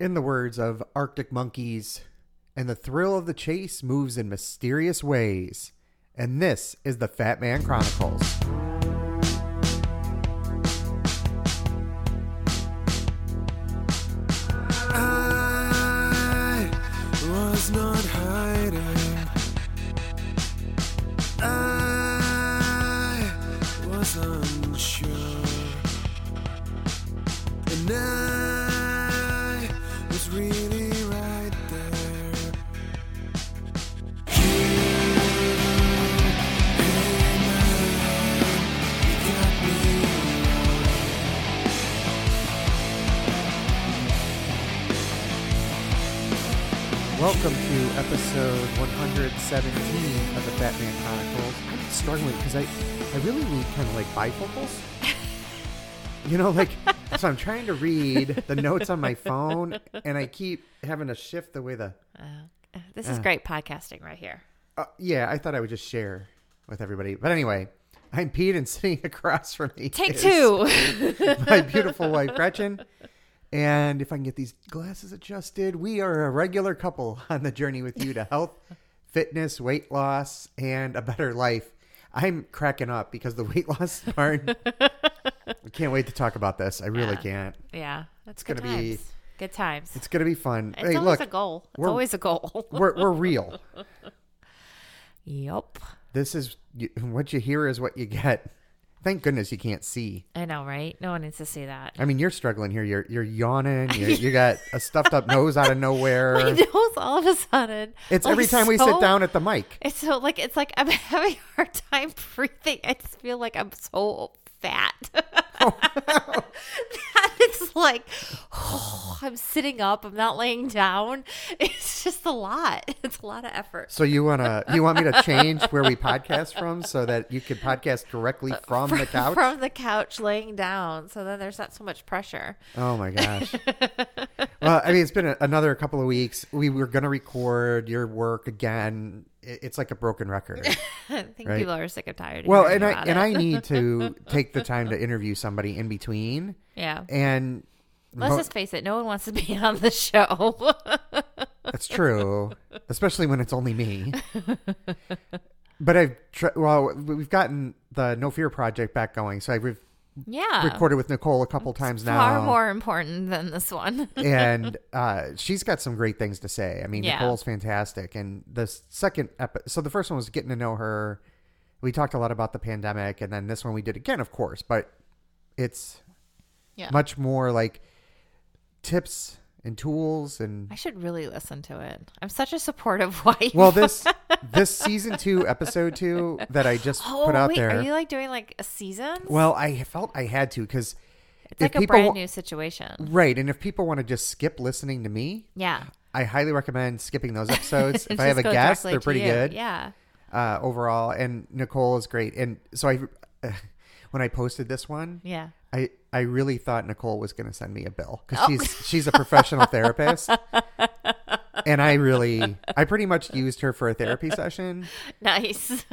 In the words of Arctic Monkeys, and the thrill of the chase moves in mysterious ways. And this is the Fat Man Chronicles. Welcome to episode 117 of the Fat Man Chronicles. I'm struggling because I, I really need kind of like bifocals. you know, like, so I'm trying to read the notes on my phone and I keep having to shift the way the. This is Uh. great podcasting right here. Uh, yeah, I thought I would just share with everybody. But anyway, I'm Pete and sitting across from me. Take two. My beautiful wife, Gretchen. And if I can get these glasses adjusted, we are a regular couple on the journey with you to health, fitness, weight loss, and a better life. I'm cracking up because the weight loss part. I can't wait to talk about this. I really Yeah. can't. yeah, that's gonna good be- Good times. It's going to be fun. It's hey, always look, a goal. It's we're- always a goal. we're, we're real. Yep. This is what you hear is what you get. Thank goodness you can't see. I know, right? No one needs to see that. I mean, you're struggling here. You're you're yawning. You're, you got a stuffed up nose out of My nowhere. nose all of a sudden. It's like, every time we so- sit down at the mic. It's so like it's like I'm having a hard time breathing. I just feel like I'm so fat. Oh, that it's like I'm sitting up. I'm not laying down. It's just a lot. It's a lot of effort. So you wanna you want me to change where we podcast from so that you could podcast directly from the couch? From the couch, laying down, so then there's not so much pressure. oh my gosh. well, I mean, it's been a, another couple of weeks. We were gonna record your work again. It- It's like a broken record. I think Right. people are sick and tired. of well, and I and it. I need to take the time to interview somebody in between. yeah. And Let's mo- just face it. No one wants to be on the show. That's true, especially when it's only me. But I've tr- well, we've gotten the No Fear project back going, so I've yeah. recorded with Nicole a couple times now. Far more important than this one. and uh, she's got some great things to say. I mean, Yeah. Nicole's fantastic. And the second epi- so the first one was getting to know her. We talked a lot about the pandemic, and then this one we did again, of course, but it's Yeah. much more like tips and tools and I should really listen to it. I'm such a supportive wife. well this this season two episode two that I just oh, put out wait, there. are you like doing like a season? well, I felt I had to because it's like a people brand new situation. right, and if people want to just skip listening to me, Yeah. I highly recommend skipping those episodes. if I have a guest, they're pretty you. good Yeah. uh, overall. And Nicole is great. And so I, when I posted this one, Yeah. I, I really thought Nicole was going to send me a bill because Oh. she's she's a professional therapist. And I really, I pretty much used her for a therapy session Nice.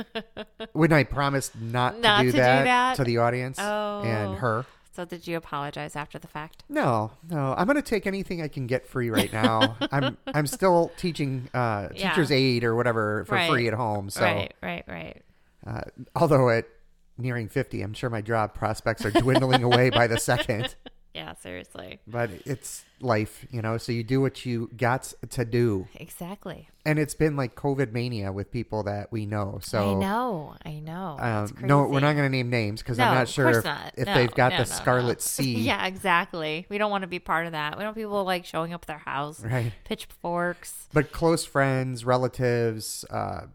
when I promised not, Not to, do, to do that that? to the audience Oh. and her. so did you apologize after the fact? No, no, I'm gonna take anything I can get free right now. I'm I'm still teaching uh, Yeah. teacher's aid or whatever for Right. free at home. So right, right, right. Uh, although at nearing 50, I'm sure my job prospects are dwindling away by the second. Yeah, seriously. But it's life, you know, so you do what you got to do. Exactly. And it's been like COVID mania with people that we know. So, I know. I know. Um, no, we're not going to name names because No, I'm not sure if, not. if No, they've got no, the. Scarlet C. Yeah, exactly. We don't want to be part of that. We don't want people like showing up at their house, Right. pitchforks. But close friends, relatives, uh,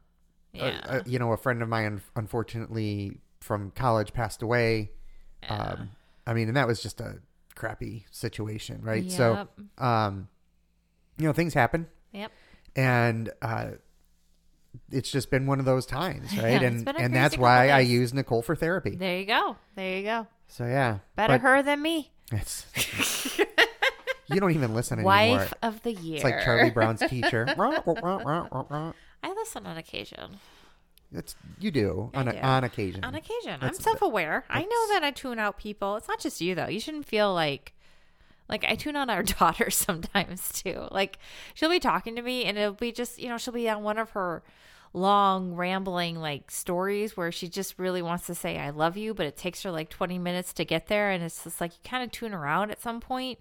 Yeah. uh, uh, you know, a friend of mine, unfortunately, from college passed away. Yeah. Um, I mean, and that was just a crappy situation, right? So, um, you know, things happen, Yep. and uh, it's just been one of those times, right? Yeah, and and that's why I use Nicole for therapy. There you go. There you go. So yeah, Better but her than me. It's you don't even listen anymore. Wife of the year. It's like Charlie Brown's teacher. I listen on occasion. It's you do on a, do. on occasion. On occasion. That's- I'm self aware. I know that I tune out people. It's not just you though. You shouldn't feel like Like I tune on our daughter sometimes too. Like she'll be talking to me and it'll be just, you know, she'll be on one of her long rambling like stories where she just really wants to say I love you, but it takes her like 20 minutes to get there and it's just like you kind of tune her out at some point.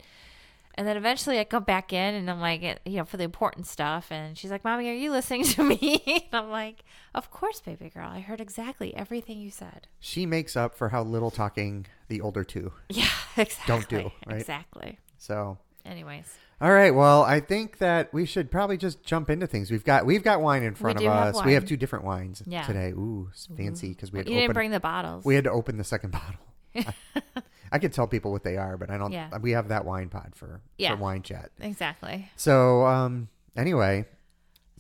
And then eventually I come back in and I'm like, eh, you know, for the important stuff. And she's like, Mommy, are you listening to me? and I'm like, Of course, baby girl. I heard exactly everything you said. She makes up for how little talking the older two. Yeah, exactly. Don't right? Exactly. So, Anyways, all right. Well, I think that we should probably just jump into things. We've got we've got wine in front do of have us. We have two different wines Yeah. today. Ooh, it's fancy mm-hmm. because we you had to didn't open. bring the bottles. we had to open the second bottle. I, could tell people what they are, but I don't. Yeah. We have that wine pod for Yeah. for wine chat. exactly. So, um, anyway,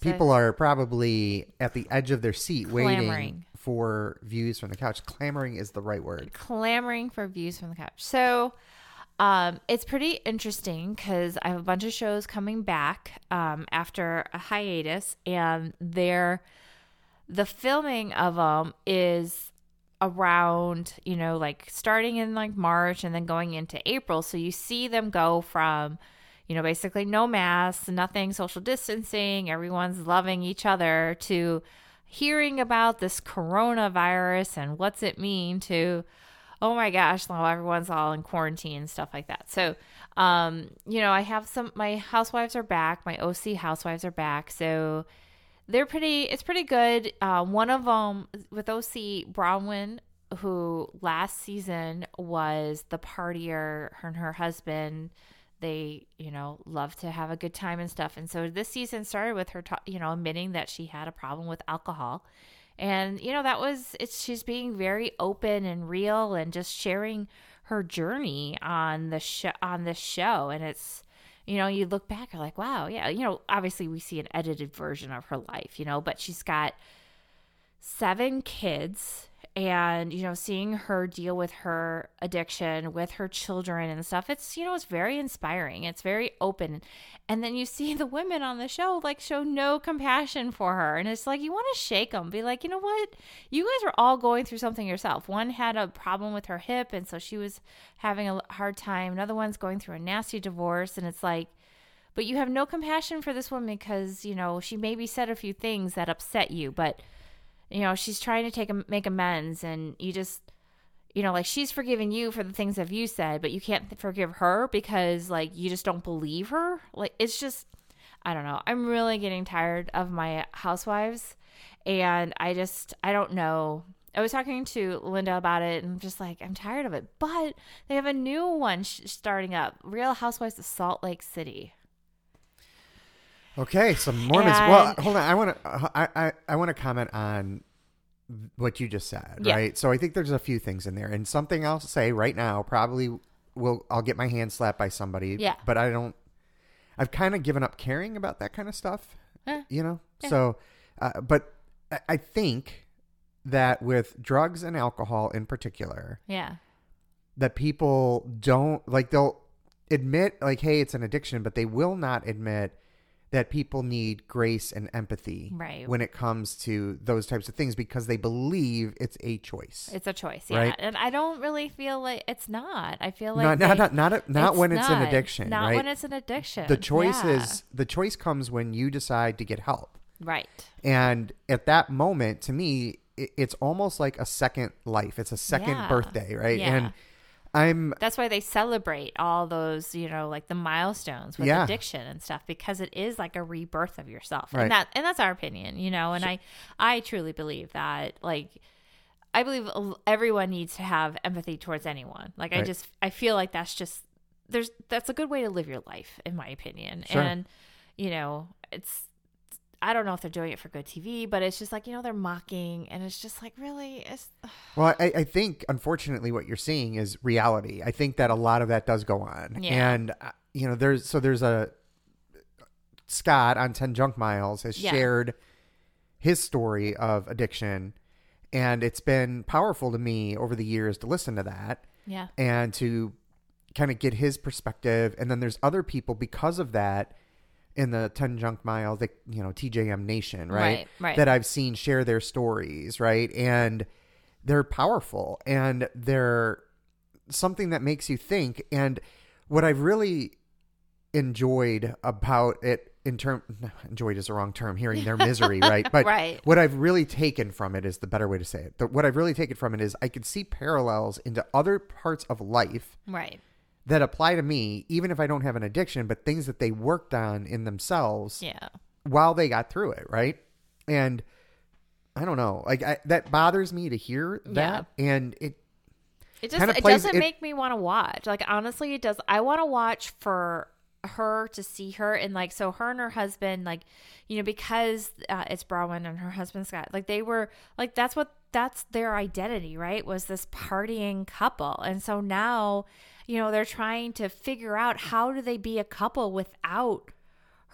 So- people are probably at the edge of their seat waiting Clamoring. for views from the couch. Clamoring is the right word. clamoring for views from the couch. So um, it's pretty interesting because I have a bunch of shows coming back um, after a hiatus, and they're the filming of them is around you know like starting in like March and then going into April. So you see them go from you know basically no masks, nothing social distancing, everyone's loving each other to hearing about this coronavirus and what's it mean to oh my gosh now everyone's all in quarantine and stuff like that so um you know i have some my housewives are back my oc housewives are back so they're pretty it's pretty good. Uh, one of them with oc Braunwyn who last season was the partier her and her husband they you know love to have a good time and stuff. And so this season started with her you know admitting that she had a problem with alcohol. And you know that was it's she's being very open and real and just sharing her journey on the show on this show. And it's you know you look back you're like wow yeah you know obviously we see an edited version of her life you know but she's got seven kids and you know seeing her deal with her addiction with her children and stuff it's you know it's very inspiring. It's very open. And then you see the women on the show like show no compassion for her. And it's like you want to shake them be like you know what? You guys are all going through something yourself. One had a problem with her hip and so she was having a hard time. Another one's going through a nasty divorce and it's like but you have no compassion for this woman because you know she maybe said a few things that upset you but you know she's trying to take a, make amends and you just you know like she's forgiving you for the things that you said but you can't forgive her because like you just don't believe her? Like it's just i don't know. I'm really getting tired of my housewives and i just i don't know. I was talking to linda about it and I'm just like i'm tired of it but they have a new one starting up real housewives of salt lake city Okay, some Mormons. well, hold on. I want to. I I, I want to comment on what you just said. Yeah. Right. So I think there's a few things in there, and something I'll say right now probably will. I'll get my hand slapped by somebody. Yeah. But I don't. I've kind of given up caring about that kind of stuff. Eh, You know. So, uh, but I- I think that with drugs and alcohol in particular, yeah that people don't like they'll admit like hey it's an addiction but they will not admit that people need grace and empathy Right. when it comes to those types of things because they believe it's a choice It's a choice, yeah. Right. And I don't really feel like it's not. I feel like not, not, not, not, not when it's an addiction Not right when it's an addiction. the choice Yeah. is the choice comes when you decide to get help right. and at that moment to me it, it's almost like a second life it's a second Yeah. birthday right and i'm That's why they celebrate all those, you know, like the milestones with Yeah. addiction and stuff because it is like a rebirth of yourself. Right. And that and that's our opinion, you know, and I I truly believe that like I believe everyone needs to have empathy towards anyone. Like I just I feel like that's just there's that's a good way to live your life in my opinion. Sure. And you know, it's I don't know if they're doing it for good TV, but it's just like, you know, they're mocking and it's just like really it's Well, I, I think unfortunately what you're seeing is reality. I think that a lot of that does go on, Yeah. and uh, you know, there's so there's a Scott on Ten Junk Miles has Yeah. shared his story of addiction, and it's been powerful to me over the years to listen to that yeah. and to kind of get his perspective. And then there's other people because of that in the 10 junk miles, the, you know, TJM Nation, right? Right, right. That I've seen share their stories, right? And they're powerful and they're something that makes you think. And what I've really enjoyed about it in term enjoyed is the wrong term hearing their misery right but Right. what i've really taken from it is the better way to say it the, what i've really taken from it is i could see parallels into other parts of life Right. That apply to me even if i don't have an addiction but things that they worked on in themselves Yeah. while they got through it right and i don't know like I, that bothers me to hear that and it It just it plays- doesn't it- make me want to watch. Like honestly, it does. I want to watch for her to see her and like so her and her husband like you know because uh, it's Braunwyn and her husband Scott like they were like that's what that's their identity right was this partying couple and so now you know they're trying to figure out how do they be a couple without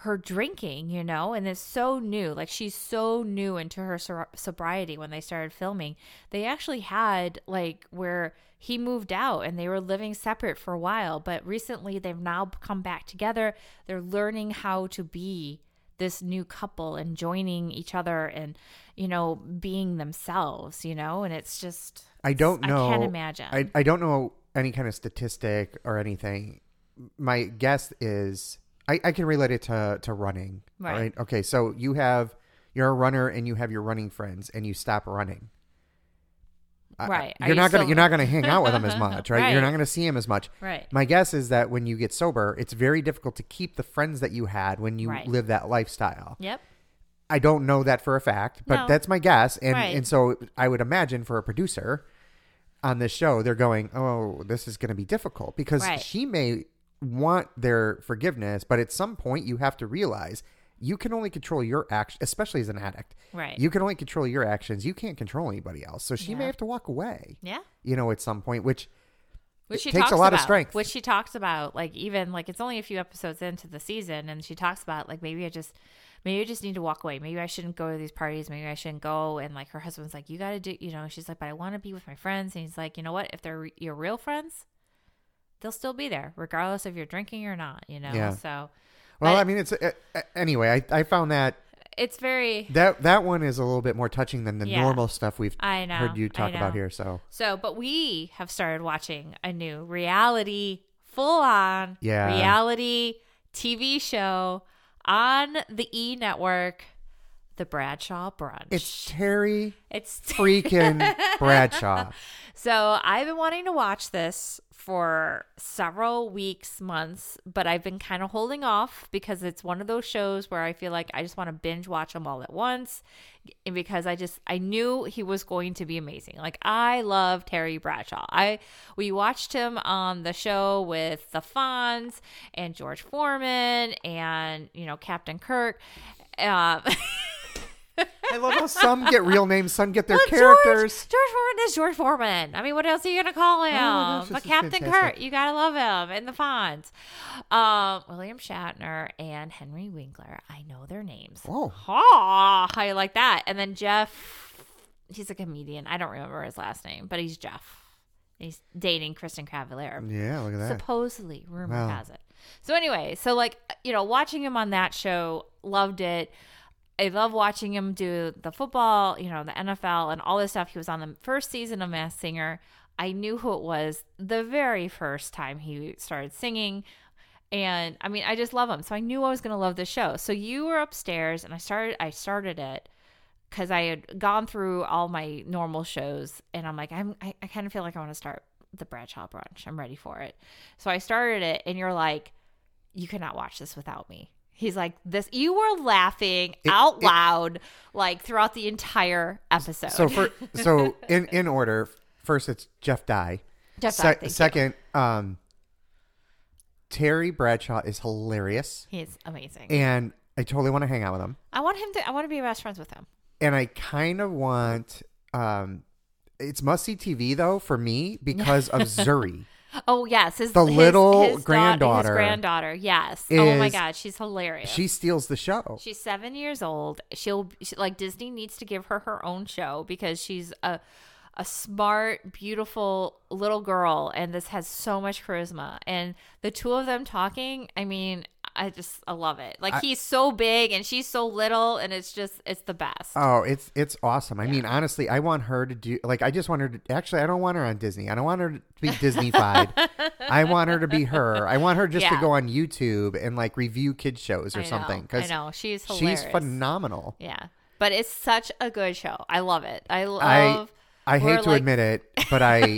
her drinking, you know, and it's so new. Like she's so new into her sobriety when they started filming. They actually had like where he moved out and they were living separate for a while, but recently they've now come back together. They're learning how to be this new couple and joining each other and you know being themselves, you know, and it's just I don't know. I can't imagine. I, I don't know any kind of statistic or anything. My guess is I, I can relate it to, to running. Right. Right. Okay. So you have you're a runner and you have your running friends and you stop running. I- I- Right. Are You're you not gonna you're not gonna hang out with them as much, right? You're not gonna see them as much. Right. My guess is that when you get sober, it's very difficult to keep the friends that you had when you Right. live that lifestyle. Yep. I don't know that for a fact, but No. that's my guess. And Right. and so I would imagine for a producer on this show, they're going, "Oh, this is going to be difficult because Right. she may want their forgiveness, but at some point you have to realize you can only control your action, especially as an addict. Right. You can only control your actions. You can't control anybody else. So she may have to walk away. Yeah. You know, at some point, which which she takes a lot of strength. Which she talks about, like even like it's only a few episodes into the season, and she talks about like maybe I just maybe I just need to walk away. Maybe I shouldn't go to these parties. Maybe I shouldn't go. And like her husband's like, you got to do, you know. She's like, but I want to be with my friends. And he's like, you know what? If they're re- your real friends, they'll still be there, regardless if you're drinking or not. You know. Yeah. So well, I mean, it's uh, uh, anyway. I, I found that it's very. that that one is a little bit more touching than the Yeah. normal stuff we've I know. heard you talk about here. So So, but we have started watching a new reality, full on Yeah. reality TV show on the E network, The Bradshaw Brunch. it's Terry it's freaking Bradshaw. so I've been wanting to watch this for several weeks, months, but I've been kind of holding off because it's one of those shows where I feel like I just want to binge watch them all at once. And because I just I knew he was going to be amazing. Like I love Terry Bradshaw. I we watched him on the show with the Fonz and George Foreman and you know Captain Kirk. Um, I love how some get real names, some get their Well, characters. George, George Foreman is George Foreman. I mean, what else are you gonna call him? Oh gosh, but Captain. Kirk, you gotta love him, and the Fonz, um, William Shatner and Henry Winkler. I know their names. Oh. Ha! How you like that? And then Jeff, he's a comedian. I don't remember his last name, but he's Jeff. He's dating Kristin Cavallari Yeah, look at that. supposedly rumor Wow. has it so anyway so like you know watching him on that show loved it i love watching him do the football you know the nfl and all this stuff he was on the first season of Masked Singer i knew who it was the very first time he started singing and i mean i just love him so i knew i was going to love the show so you were upstairs and i started i started it because I had gone through all my normal shows and I'm like, I'm, I, I kind of feel like I want to start the Bradshaw brunch. I'm ready for it. So I started it and you're like, you cannot watch this without me. He's like, this, you were laughing It- out it- loud, like throughout the entire episode. So for so in in order, first it's Jeff Dye. Jeff Se- Dye, thank you. second, um, Terry Bradshaw is hilarious, he's amazing. and I totally want to hang out with him. I want him to, I want to be best friends with him. And I kind of want, um, it's must see TV though for me because of Zuri. Oh yes, his The his- little his daugh- granddaughter his granddaughter. Yes. oh my god, she's hilarious. She steals the show. She's seven years old. She'll she, like Disney needs to give her her own show because she's a a smart, beautiful little girl, and this has so much charisma. And the two of them talking, I mean, I just I love it. Like I- he's so big and she's so little, and it's just it's the best. Oh, it's it's awesome. I mean, honestly, I want her to do like I just want her to actually I don't want her on Disney. I don't want her to be Disneyfied. I want her to be her. I want her just to go on YouTube and like review kids shows or I know, something I because know she's hilarious. she's phenomenal. Yeah, but it's such a good show. I love it. I I love. I we're hate to like- admit it, but I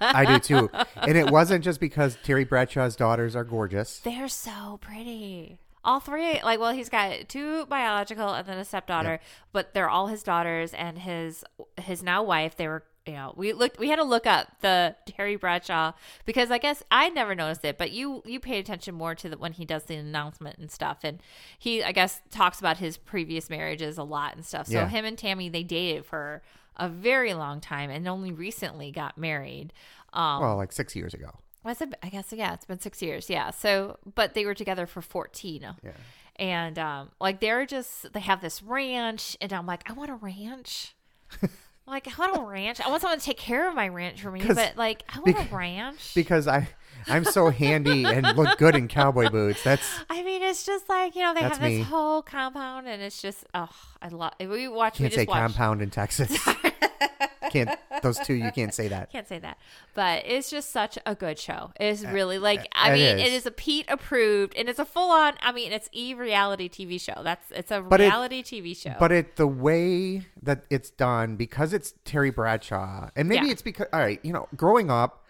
I do too. And it wasn't just because Terry Bradshaw's daughters are gorgeous. They're so pretty. All three, like, well, he's got two biological and then a stepdaughter, but they're all his daughters and his his now wife. They were, you know, we looked, we had to look up the Terry Bradshaw because I guess I never noticed it, but you you pay attention more to the when he does the announcement and stuff, and he I guess talks about his previous marriages a lot and stuff. So Yeah. him and Tammy they dated for a very long time and only recently got married. Um, Well, like six years ago. was it? I guess yeah, it's been six years. Yeah. So, but they were together for fourteen. Yeah. And um, like they're just they have this ranch, and I'm like, I want a ranch. like I want a ranch. I want someone to take care of my ranch for me, but like I want a ranch. Because I I'm so handy and look good in cowboy boots. That's I mean, it's just like you know they have this me. whole compound, and it's just oh, I love. We watch. We can't just say watch. compound in Texas. can't those two you can't say that. Can't say that, but it's just such a good show. It's uh, really like uh, I it mean, is. it is a Pete approved, and it's a full on. I mean, it's e reality TV show. That's it's a But it- reality TV show. But it the way that it's done because it's Terry Bradshaw, and maybe Yeah. it's because all right, you know, growing up,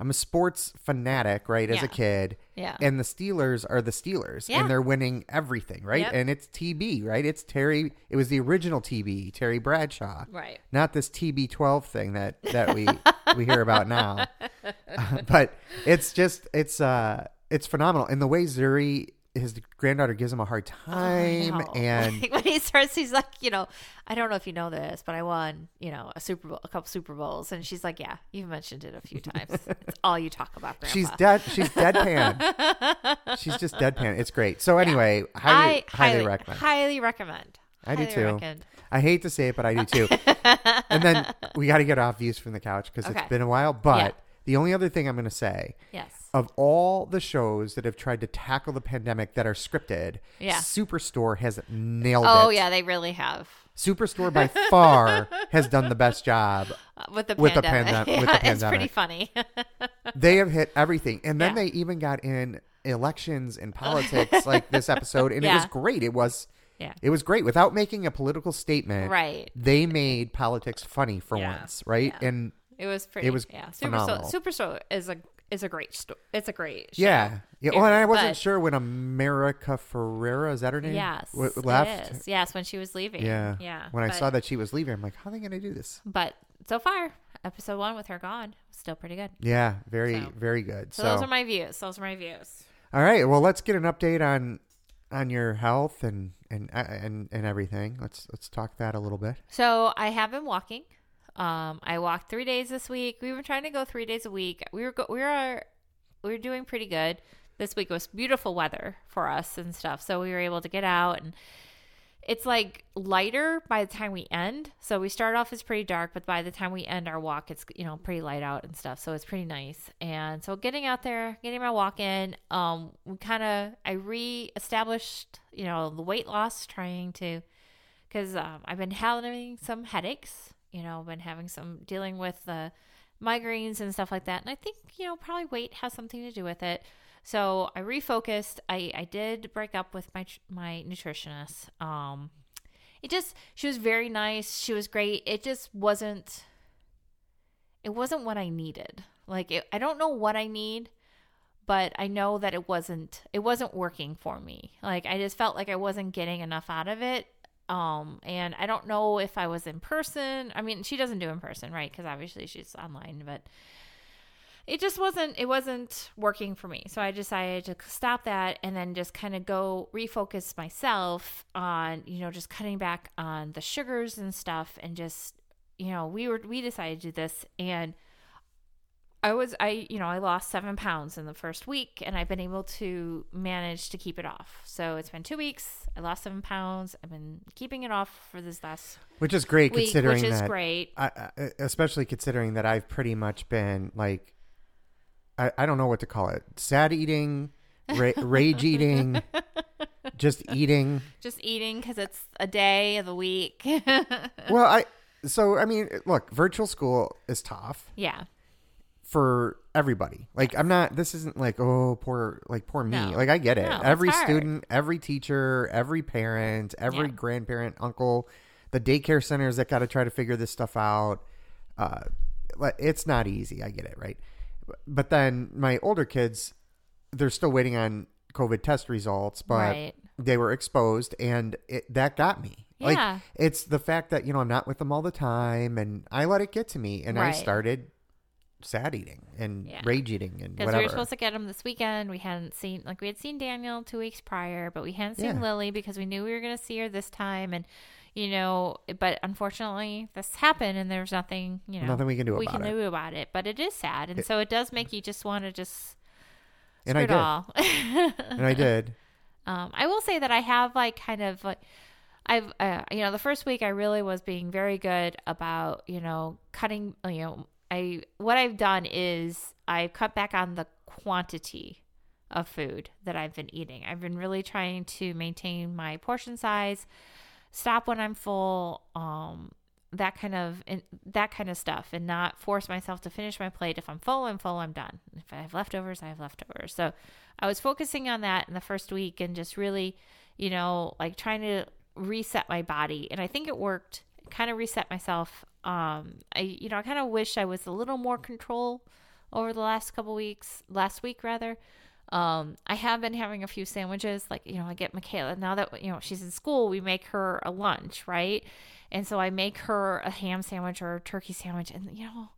I'm a sports fanatic, right, as Yeah. a kid. Yeah. And the Steelers are the Steelers, Yeah. and they're winning everything, right? Yep. And it's TB, right? It's Terry. It was the original TB, Terry Bradshaw, Right. Not this TB12 thing that that we we hear about now. but it's just it's uh it's phenomenal, and the way Zuri. His granddaughter gives him a hard oh, time, know. and when he starts, he's like, you know, I don't know if you know this, but I won, you know, a Super Bowl, a couple Super Bowls, and she's like, yeah, you've mentioned it a few times. it's all you talk about, Grandpa. She's dead. She's deadpan. she's just deadpan. It's great. So anyway, highly, I highly, recommend. Highly recommend. I do too. recommend. I hate to say it, but I do too. and then we got to get off views from the couch because Okay. it's been a while. But Yeah. the only other thing I'm going to say Yes. Of all the shows that have tried to tackle the pandemic that are scripted, Yeah. Superstore has nailed it. Oh yeah, they really have Superstore by far has done the best job. Uh, with the With the pandemic. pandem- with Yeah, the It's pretty funny. They have hit everything. And then Yeah. they even got in elections and politics like this episode and it was great. It was yeah. It was great without making a political statement. Right. They made politics funny for Yeah. once, right? Yeah. And It was pretty. It was yeah. Superstore, Superstore is a is a great sto- It's a great. Show. yeah, yeah. Well, and I wasn't But- sure when America Ferrera is that her name? Yes, w- left. Yes, when she was leaving. Yeah, yeah. When I saw that she was leaving, I'm like, how are they going to do this? but so far, episode one with her gone, still pretty good. Yeah, very, So- very good. So, So, those are my views. Those are my views. all right. Well, let's get an update on on your health and and uh, and and everything. Let's let's talk that a little bit. So I have been walking. Um, I walked three days this week. We were trying to go three days a week. We were go- we we were doing pretty good. This week was beautiful weather for us and stuff, so we were able to get out and it's like lighter by the time we end. So we start off as pretty dark, but by the time we end our walk, it's you know pretty light out and stuff. So it's pretty nice. And so getting out there, getting my walk in, um, we kind of I re-established you know the weight loss, trying to because um, I've been having some headaches. You know, been having some dealing with the migraines and stuff like that, and I think you know probably weight has something to do with it. So I refocused. I I did break up with my my nutritionist. Um, it just she was very nice. She was great. It just wasn't. It wasn't what I needed. Like it, I don't know what I need, but I know that it wasn't. It wasn't working for me. Like I just felt like I wasn't getting enough out of it. Um, and I don't know if I was in person. I mean, she doesn't do in person, right? Because obviously she's online, but it just wasn't it wasn't working for me so i decided to stop that and then just kind of go refocus myself on you know just cutting back on the sugars and stuff and just you know we were we decided to do this and i was i you know i lost seven pounds in the first week and i've been able to manage to keep it off so it's been two weeks i lost seven pounds i've been keeping it off for this last Which is great week considering which is great I, especially considering that I've pretty much been like, I, I don't know what to call it, sad eating, ra- rage eating, just eating. Just eating because it's a day of the week. Well, I so I mean, look, virtual school is tough yeah. For everybody. Like I'm not this isn't like, oh, poor like poor me. No. Like I get it. No, every student, every teacher, every parent, every Yeah. grandparent, uncle, the daycare centers that got to try to figure this stuff out. Uh it's not easy. I get it, right? But then my older kids they're still waiting on COVID test results, but Right. they were exposed and it, that got me. Yeah. Like it's the fact that, you know, I'm not with them all the time and I let it get to me and I started sad eating and Yeah. rage eating and Because we were supposed to get him this weekend. We hadn't seen, like, we had seen Daniel two weeks prior, but we hadn't seen Yeah. Lily because we knew we were going to see her this time. And, you know, but unfortunately, this happened and there's nothing, you know, Nothing we can do we about can it. do about it. But it is sad. And so it does make you just want to just and I did. all. And I did. Um, I will say that I have like kind of like I've uh, you know the first week I really was being very good about you know cutting you know I what I've done is I've cut back on the quantity of food that I've been eating. I've been really trying to maintain my portion size, stop when I'm full, um that kind of that kind of stuff and not force myself to finish my plate if I'm full I'm full I'm done. If I have leftovers I have leftovers. So I was focusing on that in the first week and just really, you know, like trying to reset my body. And I think it worked. Kind of reset myself. Um, I, you know, I kind of wish I was a little more control over the last couple weeks, last week rather. Um, I have been having a few sandwiches. Like, you know, I get Michaela now that, you know, she's in school, we make her a lunch, right? And so I make her a ham sandwich or a turkey sandwich. And, you know,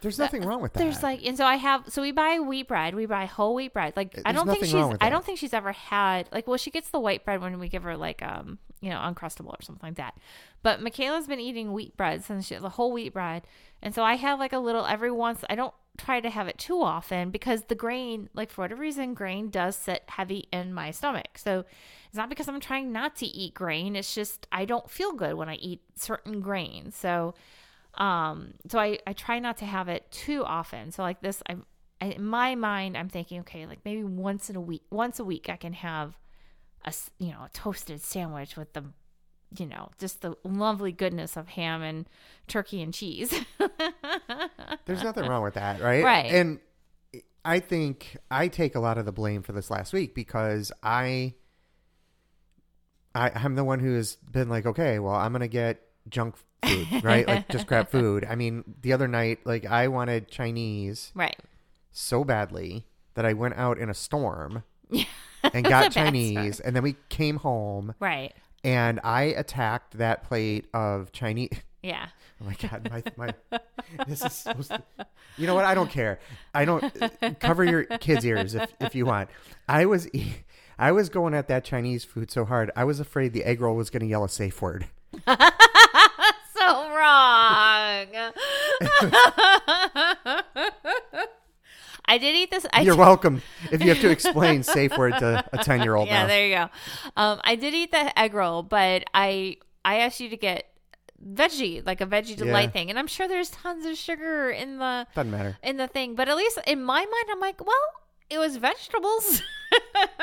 There's nothing wrong with that. there's like, and so I have, so we buy wheat bread. We buy whole wheat bread. Like, I don't think she's, I don't think she's ever had, like, well, she gets the white bread when we give her like, um, you know, uncrustable or something like that. But Michaela's been eating wheat bread since she, the whole wheat bread, and so I have like a little every once. I don't try to have it too often because the grain, like for whatever reason, grain does sit heavy in my stomach. So it's not because I'm trying not to eat grain. It's just I don't feel good when I eat certain grains. So um so I, I try not to have it too often so like this I, I in my mind i'm thinking okay like maybe once in a week once a week i can have a you know a toasted sandwich with the you know just the lovely goodness of ham and turkey and cheese There's nothing wrong with that, right? Right. And I think I take a lot of the blame for this last week because I, I I'm the one who has been like, okay, well, I'm gonna get junk food, right? like just grab food. I mean, the other night, like I wanted Chinese right so badly that I went out in a storm yeah and got Chinese, and then we came home right and I attacked that plate of Chinese. yeah Oh my god, my my this is supposed to You know what? I don't care. I don't cover your kids' ears if if you want. I was I was going at that Chinese food so hard. I was afraid the egg roll was going to yell a safe word. so wrong i did eat this I You're welcome if you have to explain safe word to a 10-year-old yeah, now. there you go. Um, I did eat the egg roll, but I I asked you to get veggie, like a veggie delight Yeah. thing, and I'm sure there's tons of sugar in the Doesn't matter. in the thing, but at least in my mind, I'm like, well, it was vegetables.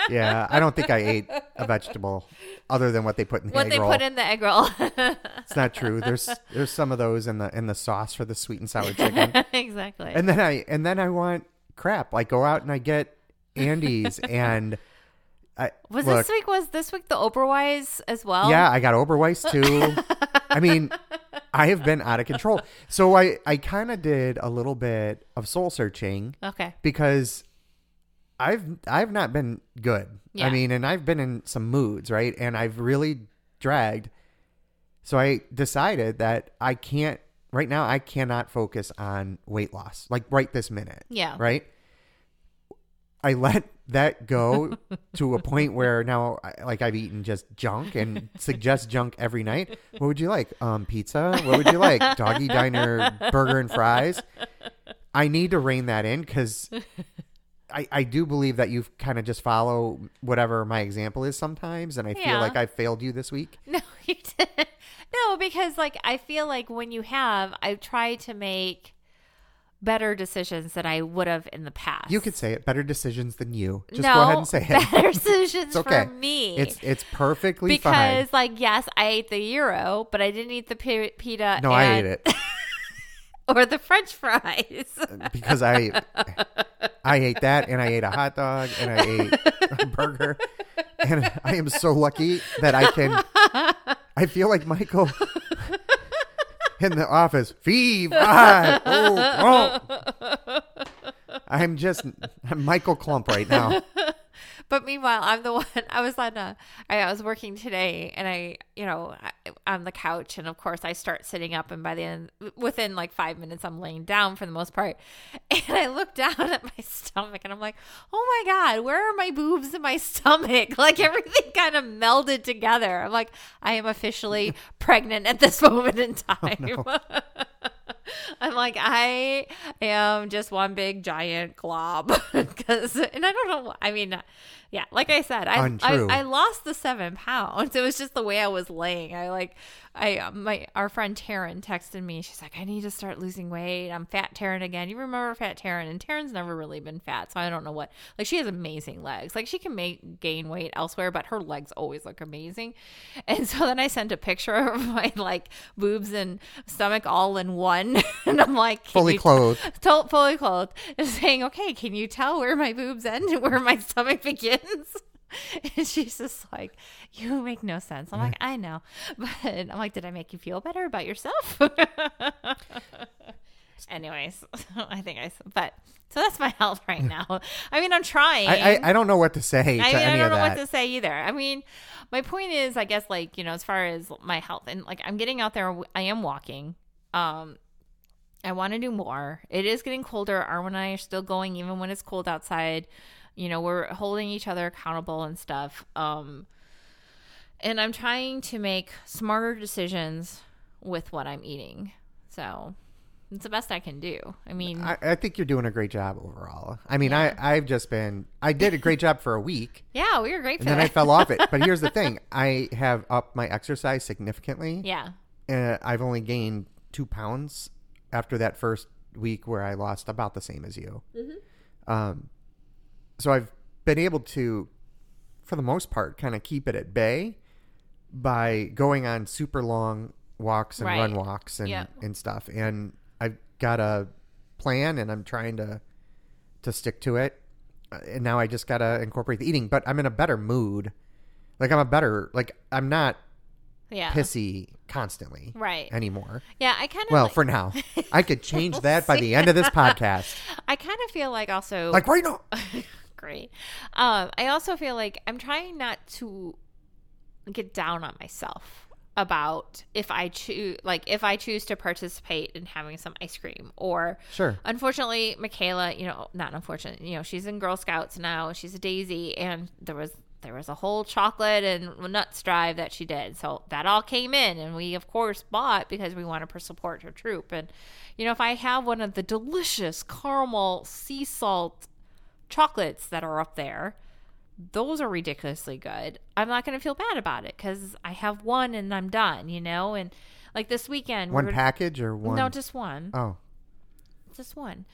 Yeah, I don't think I ate a vegetable other than what they put in the what egg they roll. put in the egg roll. It's not true. There's there's some of those in the in the sauce for the sweet and sour chicken. exactly. and then I and then I want crap. I go out and I get Andy's and I was look, this week was this week the Oberweis as well? Yeah, I got Oberweis too. I mean, I have been out of control. So I I kind of did a little bit of soul searching Okay. because I've I've not been good. Yeah. I mean, and I've been in some moods, right? And I've really dragged. So I decided that I can't right now I cannot focus on weight loss like right this minute. Yeah. Right? I let that go to a point where now like I've eaten just junk and suggest junk every night. What would you like? Um pizza? What would you like? Doggy diner burger and fries? I need to rein that in cuz I, I do believe that you kind of just follow whatever my example is sometimes, and I feel Yeah. like I failed you this week. No, you didn't. No, because like I feel like when you have, I've tried to make better decisions than I would have in the past. You could say it. Better decisions than you. Just no, go ahead and say it. better decisions It's okay. for me. It's it's perfectly because, fine. Because like, yes, I ate the gyro, but I didn't eat the pi- pita. No, I ate it or the French fries. Uh, because I I ate that and I ate a hot dog and I ate a burger and I am so lucky that I can. I feel like Michael in the office. Fee, fi, oh, oh. I'm just I'm Michael Clump right now. But meanwhile, I'm the one. I was on a. I, I was working today, and I, you know, I, on the couch, and of course, I start sitting up, and by the end, within like five minutes, I'm laying down for the most part, and I look down at my stomach, and I'm like, oh my god, where are my boobs and my stomach? Like everything kind of melded together. I'm like, I am officially pregnant at this moment in oh, time. I'm like, I am just one big giant glob because, and I don't know. I mean, yeah, like I said, I, I I lost the seven pounds. It was just the way I was laying. I like, I um, my our friend Taryn texted me. She's like, I need to start losing weight. I'm fat Taryn again. You remember fat Taryn? And Taryn's never really been fat, so I don't know what. Like she has amazing legs. Like she can make gain weight elsewhere, but her legs always look amazing. And so then I sent a picture of my like boobs and stomach all in one, and I'm like, Fully clothed. to- fully clothed, and saying, "Okay, can you tell where my boobs end and where my stomach begins?" And she's just like, "You make no sense." I'm like, "I know," but I'm like, "Did I make you feel better about yourself?" Anyways, I think I. But so that's my health right now. I mean, I'm trying. I, I I don't know what to say to I mean, I don't know that. what to say either. I mean, my point is, I guess, like you know, as far as my health and like I'm getting out there, I am walking. Um, I want to do more. It is getting colder. Arwen and I are still going, even when it's cold outside. You know, we're holding each other accountable and stuff. Um, and I'm trying to make smarter decisions with what I'm eating. So it's the best I can do. I mean, I, I think you're doing a great job overall. I mean, I I've just been I did a great job for a week. yeah, we were great for And then I fell off it. But here's the thing: I have upped my exercise significantly. yeah, Uh, I've only gained two pounds after that first week where I lost about the same as you. Mm-hmm. Um, so I've been able to, for the most part, kind of keep it at bay by going on super long walks and Right. run walks and, Yeah. and stuff. And I've got a plan, and I'm trying to to stick to it. Uh, And now I just gotta incorporate the eating. But I'm in a better mood. Like I'm a better like I'm not yeah, pissy constantly Right. anymore. yeah. I kind of Well, for now, I could change that by the end of this podcast. I kind of feel like also Like right now, great. Um, I also feel like I'm trying not to get down on myself about if I choose, like if I choose to participate in having some ice cream or Sure. Unfortunately, Michaela, you know, not unfortunate, you know, she's in Girl Scouts now. She's a Daisy, and there was there was a whole chocolate and nuts drive that she did. So that all came in, and we of course bought because we want to support her troop. And you know, if I have one of the delicious caramel sea salt chocolates that are up there, those are ridiculously good. I'm not going to feel bad about it because I have one and I'm done, you know. And like this weekend, one we're- package or one? no, just one oh, just one.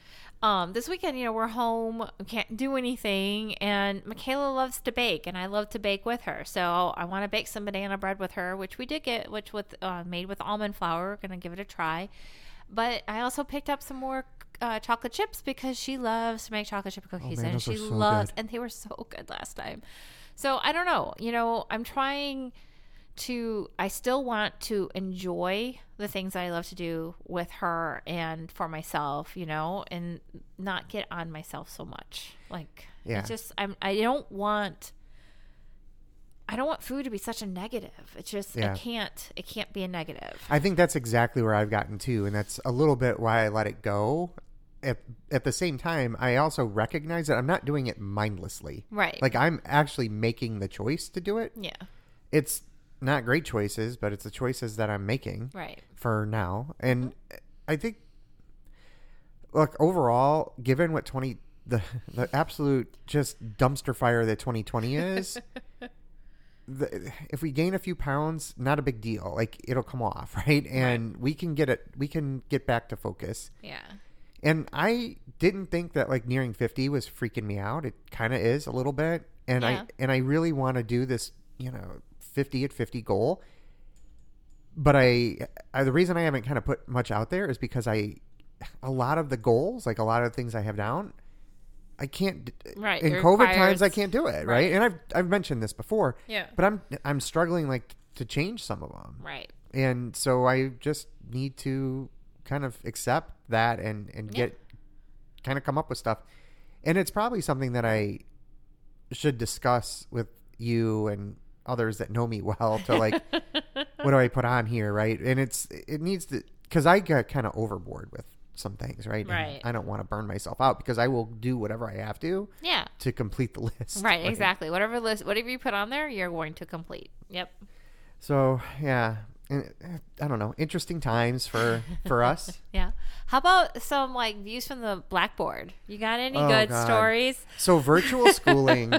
Um, this weekend, you know, we're home, can't do anything, and Michaela loves to bake, and I love to bake with her. So I want to bake some banana bread with her, which we did get, which with uh, made with almond flour. We're gonna give it a try. But I also picked up some more uh, chocolate chips because she loves to make chocolate chip cookies, Oh, man, and she so loves, good. and they were so good last time. So I don't know. You know, I'm trying to I still want to enjoy the things I love to do with her and for myself, you know, and not get on myself so much. Like Yeah. I just I'm I don't want I don't want food to be such a negative. It's just Yeah. I can't it can't be a negative. I think that's exactly where I've gotten to, and that's a little bit why I let it go. At at the same time, I also recognize that I'm not doing it mindlessly. Right. Like I'm actually making the choice to do it. yeah. It's not great choices, but it's the choices that I'm making. Right. for now. And mm-hmm. I think, look, overall, given what 20, the, the absolute just dumpster fire that 2020 is, the, if we gain a few pounds, not a big deal. Like it'll come off, right? And we can get it, we can get back to focus. Yeah. and I didn't think that like nearing 50 was freaking me out. It kind of is a little bit. And Yeah. I and I really want to do this, you know, 50 at 50 goal. But I, I the reason I haven't kind of put much out there is because I a lot of the goals, like a lot of the things I have down, I can't Right, In COVID times I can't do it, right? right. And I've I've mentioned this before. Yeah. But I'm I'm struggling like to change some of them Right. and so I just need to kind of accept that and and Yeah. get kind of come up with stuff, and it's probably something that I should discuss with you and others that know me well to like what do I put on here, right? And it's it needs to because I got kind of overboard with some things, right? And Right. I don't want to burn myself out because I will do whatever I have to Yeah. to complete the list. Right, exactly. Whatever list, whatever you put on there, you're going to complete. Yep. So yeah, and, I don't know. Interesting times for for us. Yeah. How about some like views from the blackboard? You got any Oh, good God. stories? So virtual schooling.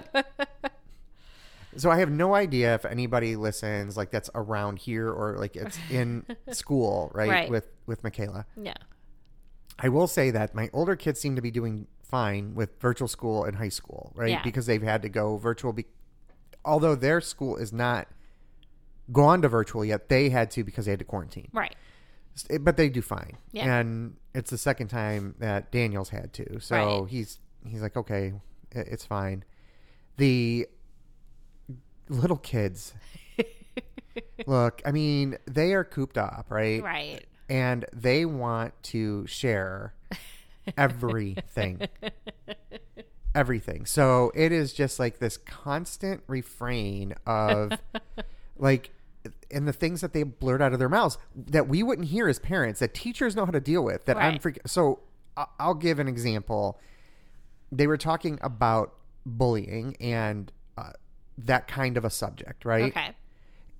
So I have no idea if anybody listens like that's around here or like it's in school, right? Right. With with Michaela. Yeah. I will say that my older kids seem to be doing fine with virtual school in high school, right? Yeah. Because they've had to go virtual. Be- although their school is not gone to virtual yet, they had to because they had to quarantine. Right. But they do fine. Yeah. And it's the second time that Daniel's had to. So Right. he's he's like, okay, it's fine. The little kids. Look, I mean, they are cooped up, right? Right. And they want to share everything. everything. So it is just like this constant refrain of like and the things that they blurt out of their mouths that we wouldn't hear as parents that teachers know how to deal with that I'm Right. freaking so I'll give an example. They were talking about bullying and uh, that kind of a subject, right? Okay.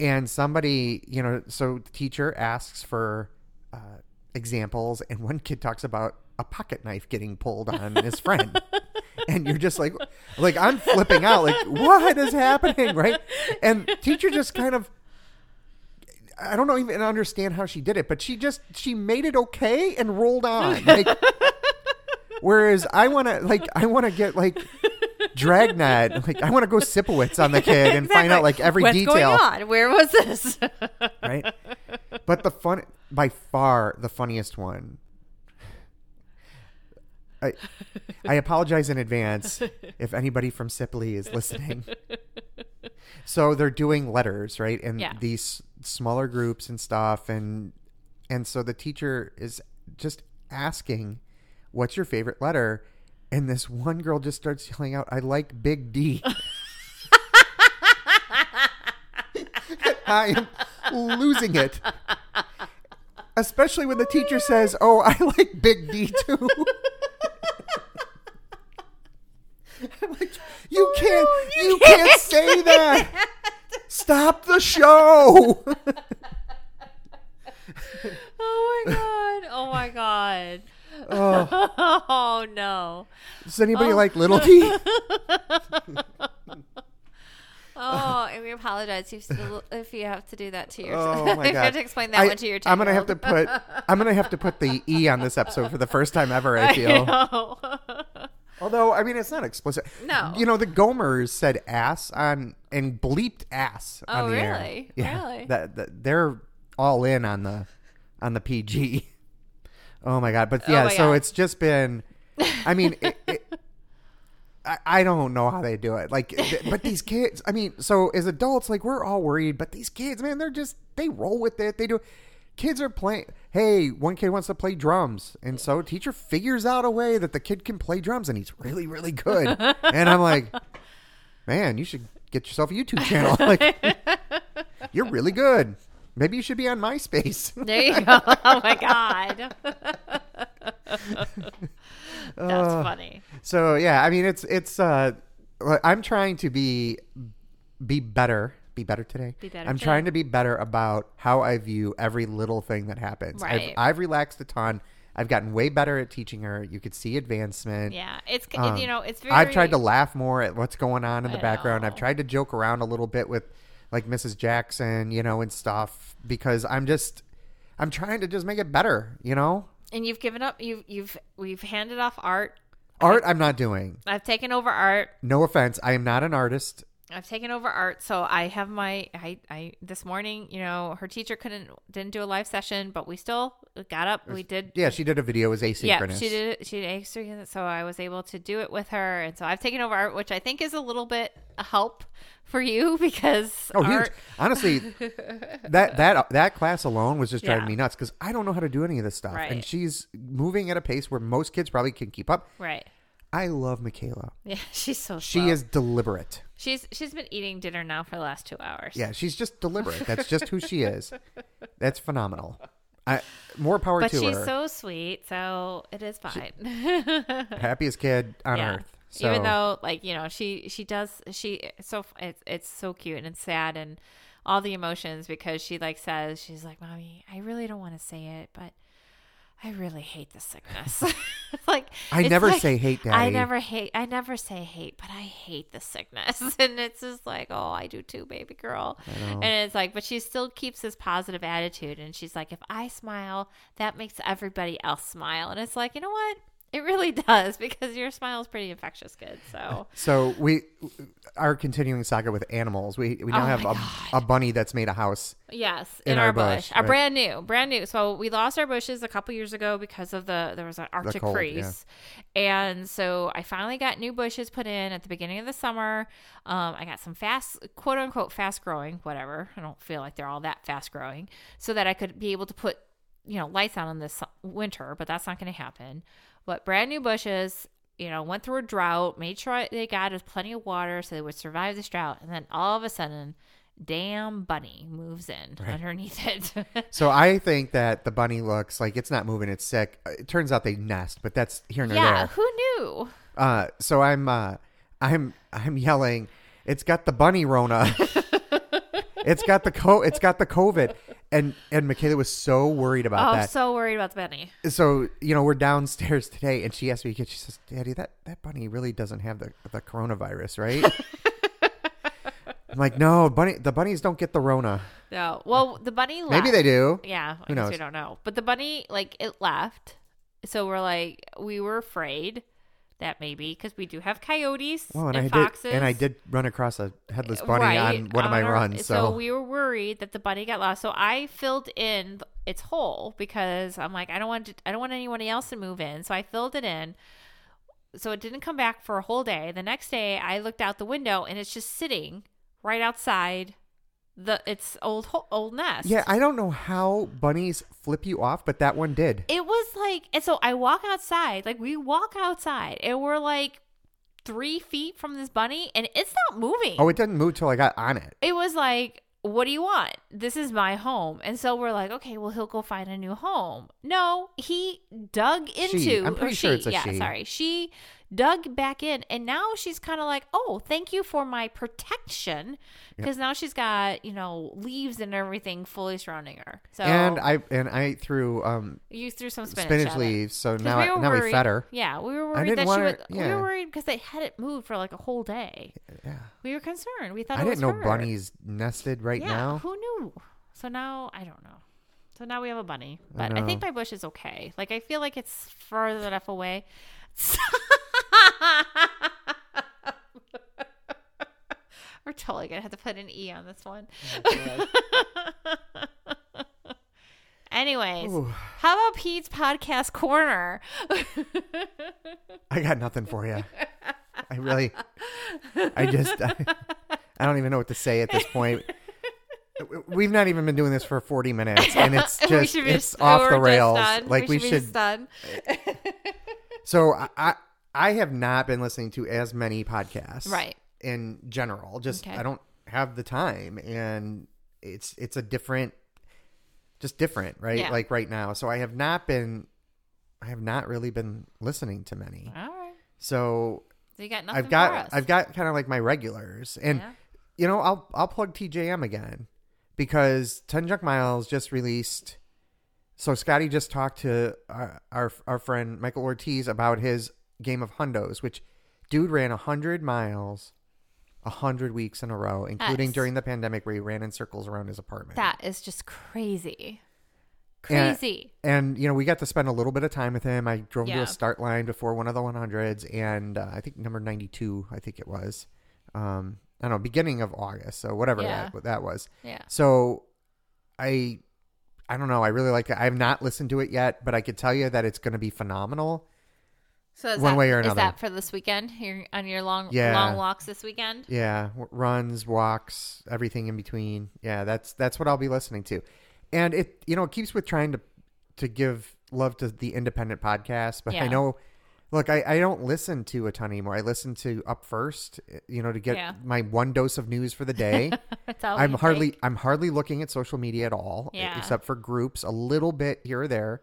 and somebody you know so the teacher asks for uh, examples and one kid talks about a pocket knife getting pulled on his friend and you're just like like i'm flipping out like what is happening right and teacher just kind of i don't know even understand how she did it but she just she made it okay and rolled on like whereas i want to like i want to get like dragnet like i want to go Sipowicz on the kid and find out like every What's detail going on? Where was this? right? But the fun, by far, the funniest one. I, I apologize in advance if anybody from Sipley is listening. So they're doing letters, right? And Yeah. these smaller groups and stuff, and and so the teacher is just asking, "What's your favorite letter?" And this one girl just starts yelling out, "I like Big D." I am losing it. Especially when the teacher says, "Oh, I like Big D too." I'm like, you oh, can't, no, you, you can't, can't say that. Stop the show. oh my god. Oh my god. Oh, Oh no. does anybody oh. like Little D? Oh, and we apologize if you, if you have to do that to your. Oh my god! you have to explain that I, one to your. I'm gonna have to put. I'm gonna have to put the E on this episode for the first time ever. I I feel. know. Although I mean, it's not explicit. No. You know, the Gomers said ass on and bleeped ass Oh, on the air. Yeah, Really? That, that they're all in on the on the PG. Oh my god! But oh yeah, my so God. it's just been. I mean, it, it, I, I don't know how they do it. Like, but these kids. I mean, so as adults, like we're all worried, but these kids, man, they're just they roll with it. They do. Kids are playing. Hey, one kid wants to play drums, and so teacher figures out a way that the kid can play drums, and he's really, really good. and I'm like, man, you should get yourself a YouTube channel. Like, you're really good. Maybe you should be on MySpace. There you go. Oh my god. That's Uh, funny. So yeah, I mean it's it's uh I'm trying to be be better, be better today. Be better I'm today. trying to be better about how I view every little thing that happens. Right. I've, I've relaxed a ton. I've gotten way better at teaching her. You could see advancement. Yeah, it's Um, you know it's very. I've tried to laugh more at what's going on in the I background. I've tried to joke around a little bit with like Mrs. Jackson, you know, and stuff because I'm just I'm trying to just make it better, you know? and you've given up. You've you've we've handed off art. Art, I'm not doing. I've taken over art. No offense. I am not an artist. I've taken over art, so I have my I I this morning, you know, her teacher couldn't didn't do a live session, but we still got up. We did Yeah, she did a video. It was asynchronous. Yeah, she did. She did asynchronous, so I was able to do it with her, and so I've taken over art, which I think is a little bit a help for you because Oh, huge! Honestly, that that that class alone was just driving Yeah. me nuts because I don't know how to do any of this stuff, and she's moving at a pace where most kids probably can keep up. right? I love Michaela. Yeah, she's so She slow. is deliberate. She's she's been eating dinner now for the last two hours. Yeah, she's just deliberate. That's just who she is. That's phenomenal. I more power but to she's her. so sweet, so it is fine. Happiest kid on yeah. earth. So, Even though, like you know, she she does she so it's it's so cute and it's sad and all the emotions because she like says she's like, "Mommy, I really don't want to say it, but I really hate the sickness." like I never like- say hate, I never hate. I never say hate, but I hate the sickness, and it's just like, oh, I do too, baby girl. And it's like, but she still keeps this positive attitude, and she's like, if I smile, that makes everybody else smile, and it's like, you know what? It really does because your smile is pretty infectious, kid. So So we are continuing saga with animals. We we now Oh have a, a bunny that's made a house. yes, In in, our our, bush, bush, our right. brand new, brand new. So we lost our bushes a couple years ago because of the there was an Arctic cold, freeze, and so I finally got new bushes put in at the beginning of the summer. Um, I got some fast, quote unquote, fast growing, whatever. I don't feel like they're all that fast growing, so that I could be able to put you know lights on in this winter, but that's not going to happen. But brand new bushes, you know, went through a drought, made sure they got us plenty of water so they would survive this drought, and then all of a sudden, damn bunny moves in underneath it. So I think that the bunny looks like it's not moving. It's sick. Uh, It turns out they nest, but that's here and yeah, there. Yeah, who knew? Uh, so I'm uh, I'm I'm yelling. It's got the bunny Rona. it's got the co. It's got the COVID. And and Michaela was so worried Oh, about I'm that. so worried about the bunny. so you know we're downstairs today and she asked me she says daddy that, that bunny really doesn't have the, the coronavirus right i'm like no bunny the bunnies don't get the rona No, well, the bunny left. maybe they do Yeah, I Who knows? we don't know. But the bunny, like, it left. So we're like, we were afraid that maybe because we do have coyotes well and, and, i foxes. did and i did run across a headless bunny Right, on one of my our- runs so, we were worried that the bunny got lost. So I filled in its hole because I'm like, I don't want to, I don't want anyone else to move in. So I filled it in. So it didn't come back for a whole day. The next day, I looked out the window and it's just sitting right outside the its old old nest. yeah i don't know how bunnies flip you off but that one did it was like, and so I walk outside, like we walk outside, and we're like three feet from this bunny, and it's not moving. oh it didn't move till i got on it it was like, what do you want? This is my home. And so we're like, okay, well, he'll go find a new home. No, he dug into. She. I'm pretty sure she, it's a yeah, she. sorry. She dug back in. And now she's kind of like, oh, thank you for my protection. Because now she's got, you know, leaves and everything fully surrounding her. So and i and i threw um you threw some spinach, spinach, leaves so now we I, now we worried- fed her Yeah, we were I worried that she would. We were worried because they hadn't moved for like a whole day. yeah We were concerned. We thought i it didn't know her. bunnies nested right yeah, now Who knew? So now I don't know. So now we have a bunny, but I, think my bush is okay. Like I feel like it's further enough away. We're totally gonna have to put an e on this one. Anyways, Ooh. how about Pete's podcast corner? I got nothing for you. I really, I just, I, I don't even know what to say at this point. We've not even been doing this for 40 minutes, and it's just, should it's off the rails. Like we should. just done. So I, I, have not been listening to as many podcasts, Right. In general, just Okay. I don't have the time, and it's it's a different, just different, right? Yeah. Like right now. So I have not been, I have not really been listening to many. All right. So So you got nothing I've for got us. I've got kind of like my regulars, and Yeah. you know I'll I'll plug TJM again because Ten Junk Miles just released. So Scotty just talked to our our, our friend Michael Ortiz about his game of hundos, which dude ran hundred miles, hundred weeks in a row, including during the pandemic where he ran in circles around his apartment. That is just crazy. Crazy. and you know we got to spend a little bit of time with him. I drove to Yeah. a start line before one of the 100s, and uh, I think number 92, I think it was. Um, I don't know, beginning of August, so whatever Yeah. that that was. yeah. So I I don't know. I really like it. I have not listened to it yet, but I could tell you that it's going to be phenomenal. So is One that, way or another. Is that for this weekend? You're on your long Yeah. long walks this weekend? Yeah, w- runs, walks, everything in between. Yeah, that's that's what I'll be listening to, and it you know it keeps with trying to to give love to the independent podcast, but I know. Look, I, I don't listen to a ton anymore. I listen to Up First, eh, you know, to get Yeah. my one dose of news for the day. I'm hardly take? I'm hardly looking at social media at all, Yeah. except for groups, a little bit here or there.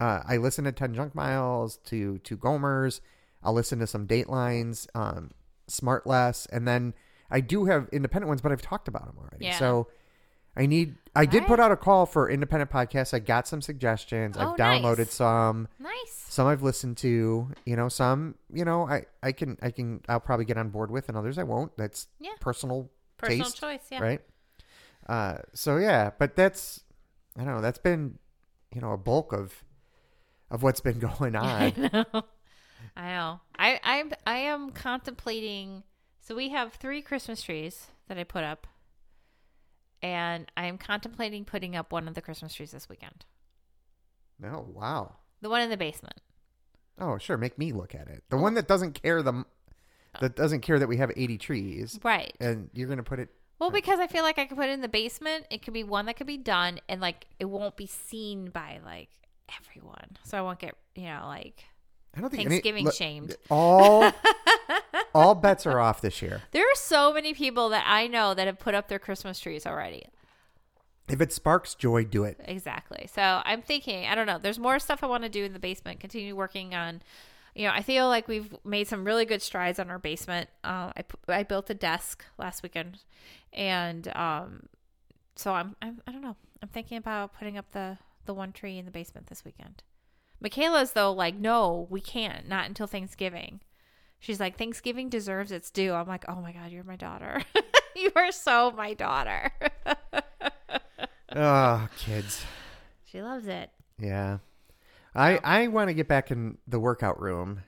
Uh, I listen to Ten Junk Miles, to to Gomers. I'll listen to some Datelines, um, SmartLess, and then I do have independent ones, but I've talked about them already. Yeah. So I need. I did Right. put out a call for independent podcasts. I got some suggestions. Oh, I've downloaded nice. some. Nice. Some I've listened to. You know, some. You know, I I can I can I'll probably get on board with, and others I won't. That's Yeah. personal Personal taste, choice, yeah. right? Uh, so yeah, but that's I don't know. That's been you know a bulk of of what's been going on. I know. I know. I I'm I am contemplating. So we have three Christmas trees that I put up, and I am contemplating putting up one of the Christmas trees this weekend. oh wow. The one in the basement. Oh sure, make me look at it. The oh. one that doesn't care the oh. that doesn't care that we have eighty trees, Right. and you're gonna put it. Well, because I feel like I could put it in the basement. It could be one that could be done, and like it won't be seen by like everyone. So I won't get you know like I don't think Thanksgiving look, shamed. All all bets are off this year. There are so many people that I know that have put up their Christmas trees already. If it sparks joy, do it. Exactly. So I'm thinking, I don't know. There's more stuff I want to do in the basement. Continue working on. You know, I feel like we've made some really good strides on our basement. Uh, I I built a desk last weekend, and um, so I'm, I'm I don't know. I'm thinking about putting up the the one tree in the basement this weekend. Michaela's though like, no, we can't. Not until Thanksgiving. She's like, Thanksgiving deserves its due. I'm like, oh my god, you're my daughter. you are so my daughter. Oh, kids. she loves it. Yeah. I I want to get back in the workout room.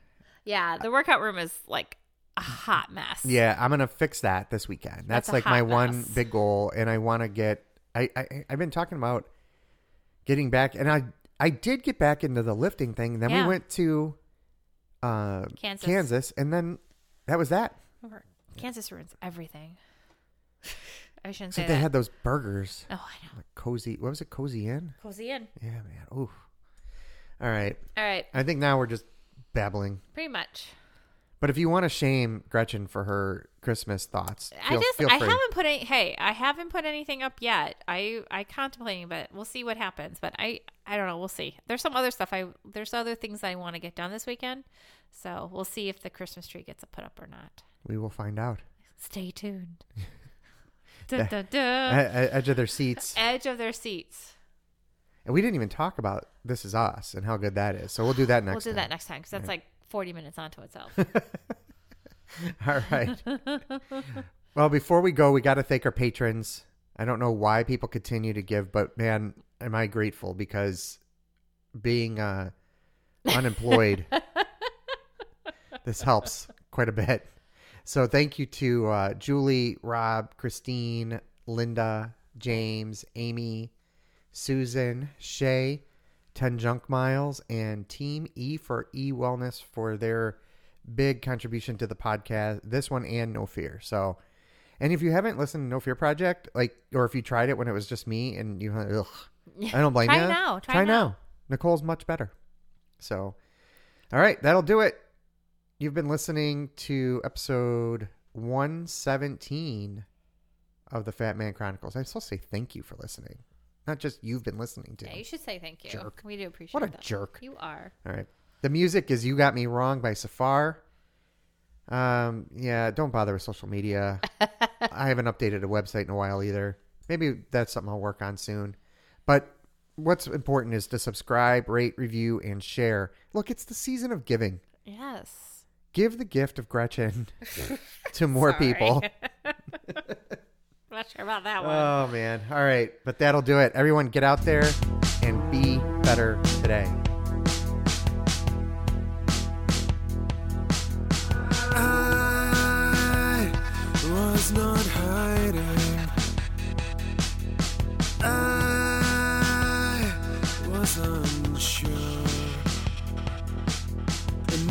Yeah, uh, the workout room is like a hot mess. Yeah, I'm gonna fix that this weekend. That's, That's like my hot one big goal, and I want to get. I, I I've been talking about getting back, and I I did get back into the lifting thing. Then Yeah. we went to uh, Kansas. Kansas, and then that was that. Kansas ruins everything. I shouldn't So say they that. had those burgers, oh, I know. like cozy. What was it? Cozy Inn. Cozy Inn. Yeah, man. Ooh. All right. All right, I think now we're just babbling. pretty much. But if you want to shame Gretchen for her Christmas thoughts, I feel, just feel I haven't put any. Hey, I haven't put anything up yet. I I contemplating, but we'll see what happens. But I I don't know. We'll see. There's some other stuff. I there's other things I want to get done this weekend. So we'll see if the Christmas tree gets put up or not. We will find out. Stay tuned. dun, dun, dun. edge of their seats. Edge of their seats. And we didn't even talk about This Is Us and how good that is. So we'll do that next we'll do time. that next time because that's like 40 minutes onto itself. All right. well, before we go, we got to thank our patrons. I don't know why people continue to give, but man, am I grateful because being uh, unemployed, this helps quite a bit. So thank you to uh, Julie, Rob, Christine, Linda, James, Amy, Susan, Shay, 10 Junk Miles, and Team E for E Wellness for their big contribution to the podcast, this one and No Fear. So, and if you haven't listened to No Fear Project, like, or if you tried it when it was just me and you, ugh, I don't blame Try you. now. Try Try now. now. Nicole's much better. So, all right, that'll do it. You've been listening to episode 117 of the Fat Man Chronicles. Supposed to say thank you for listening, not just you've been listening to. Yeah, you should say thank you. Jerk. We do appreciate What a that. jerk. You are. All right. The music is You Got Me Wrong by Safar. Um, yeah, don't bother with social media. I haven't updated a website in a while either. Maybe that's something I'll work on soon. But what's important is to subscribe, rate, review, and share. Look, it's the season of giving. Yes. Give the gift of Gretchen to more Sorry. people. I'm not sure about that one. Oh man. All right, but that'll do it. Everyone get out there and be better today. I was not hiding. I was unsure. And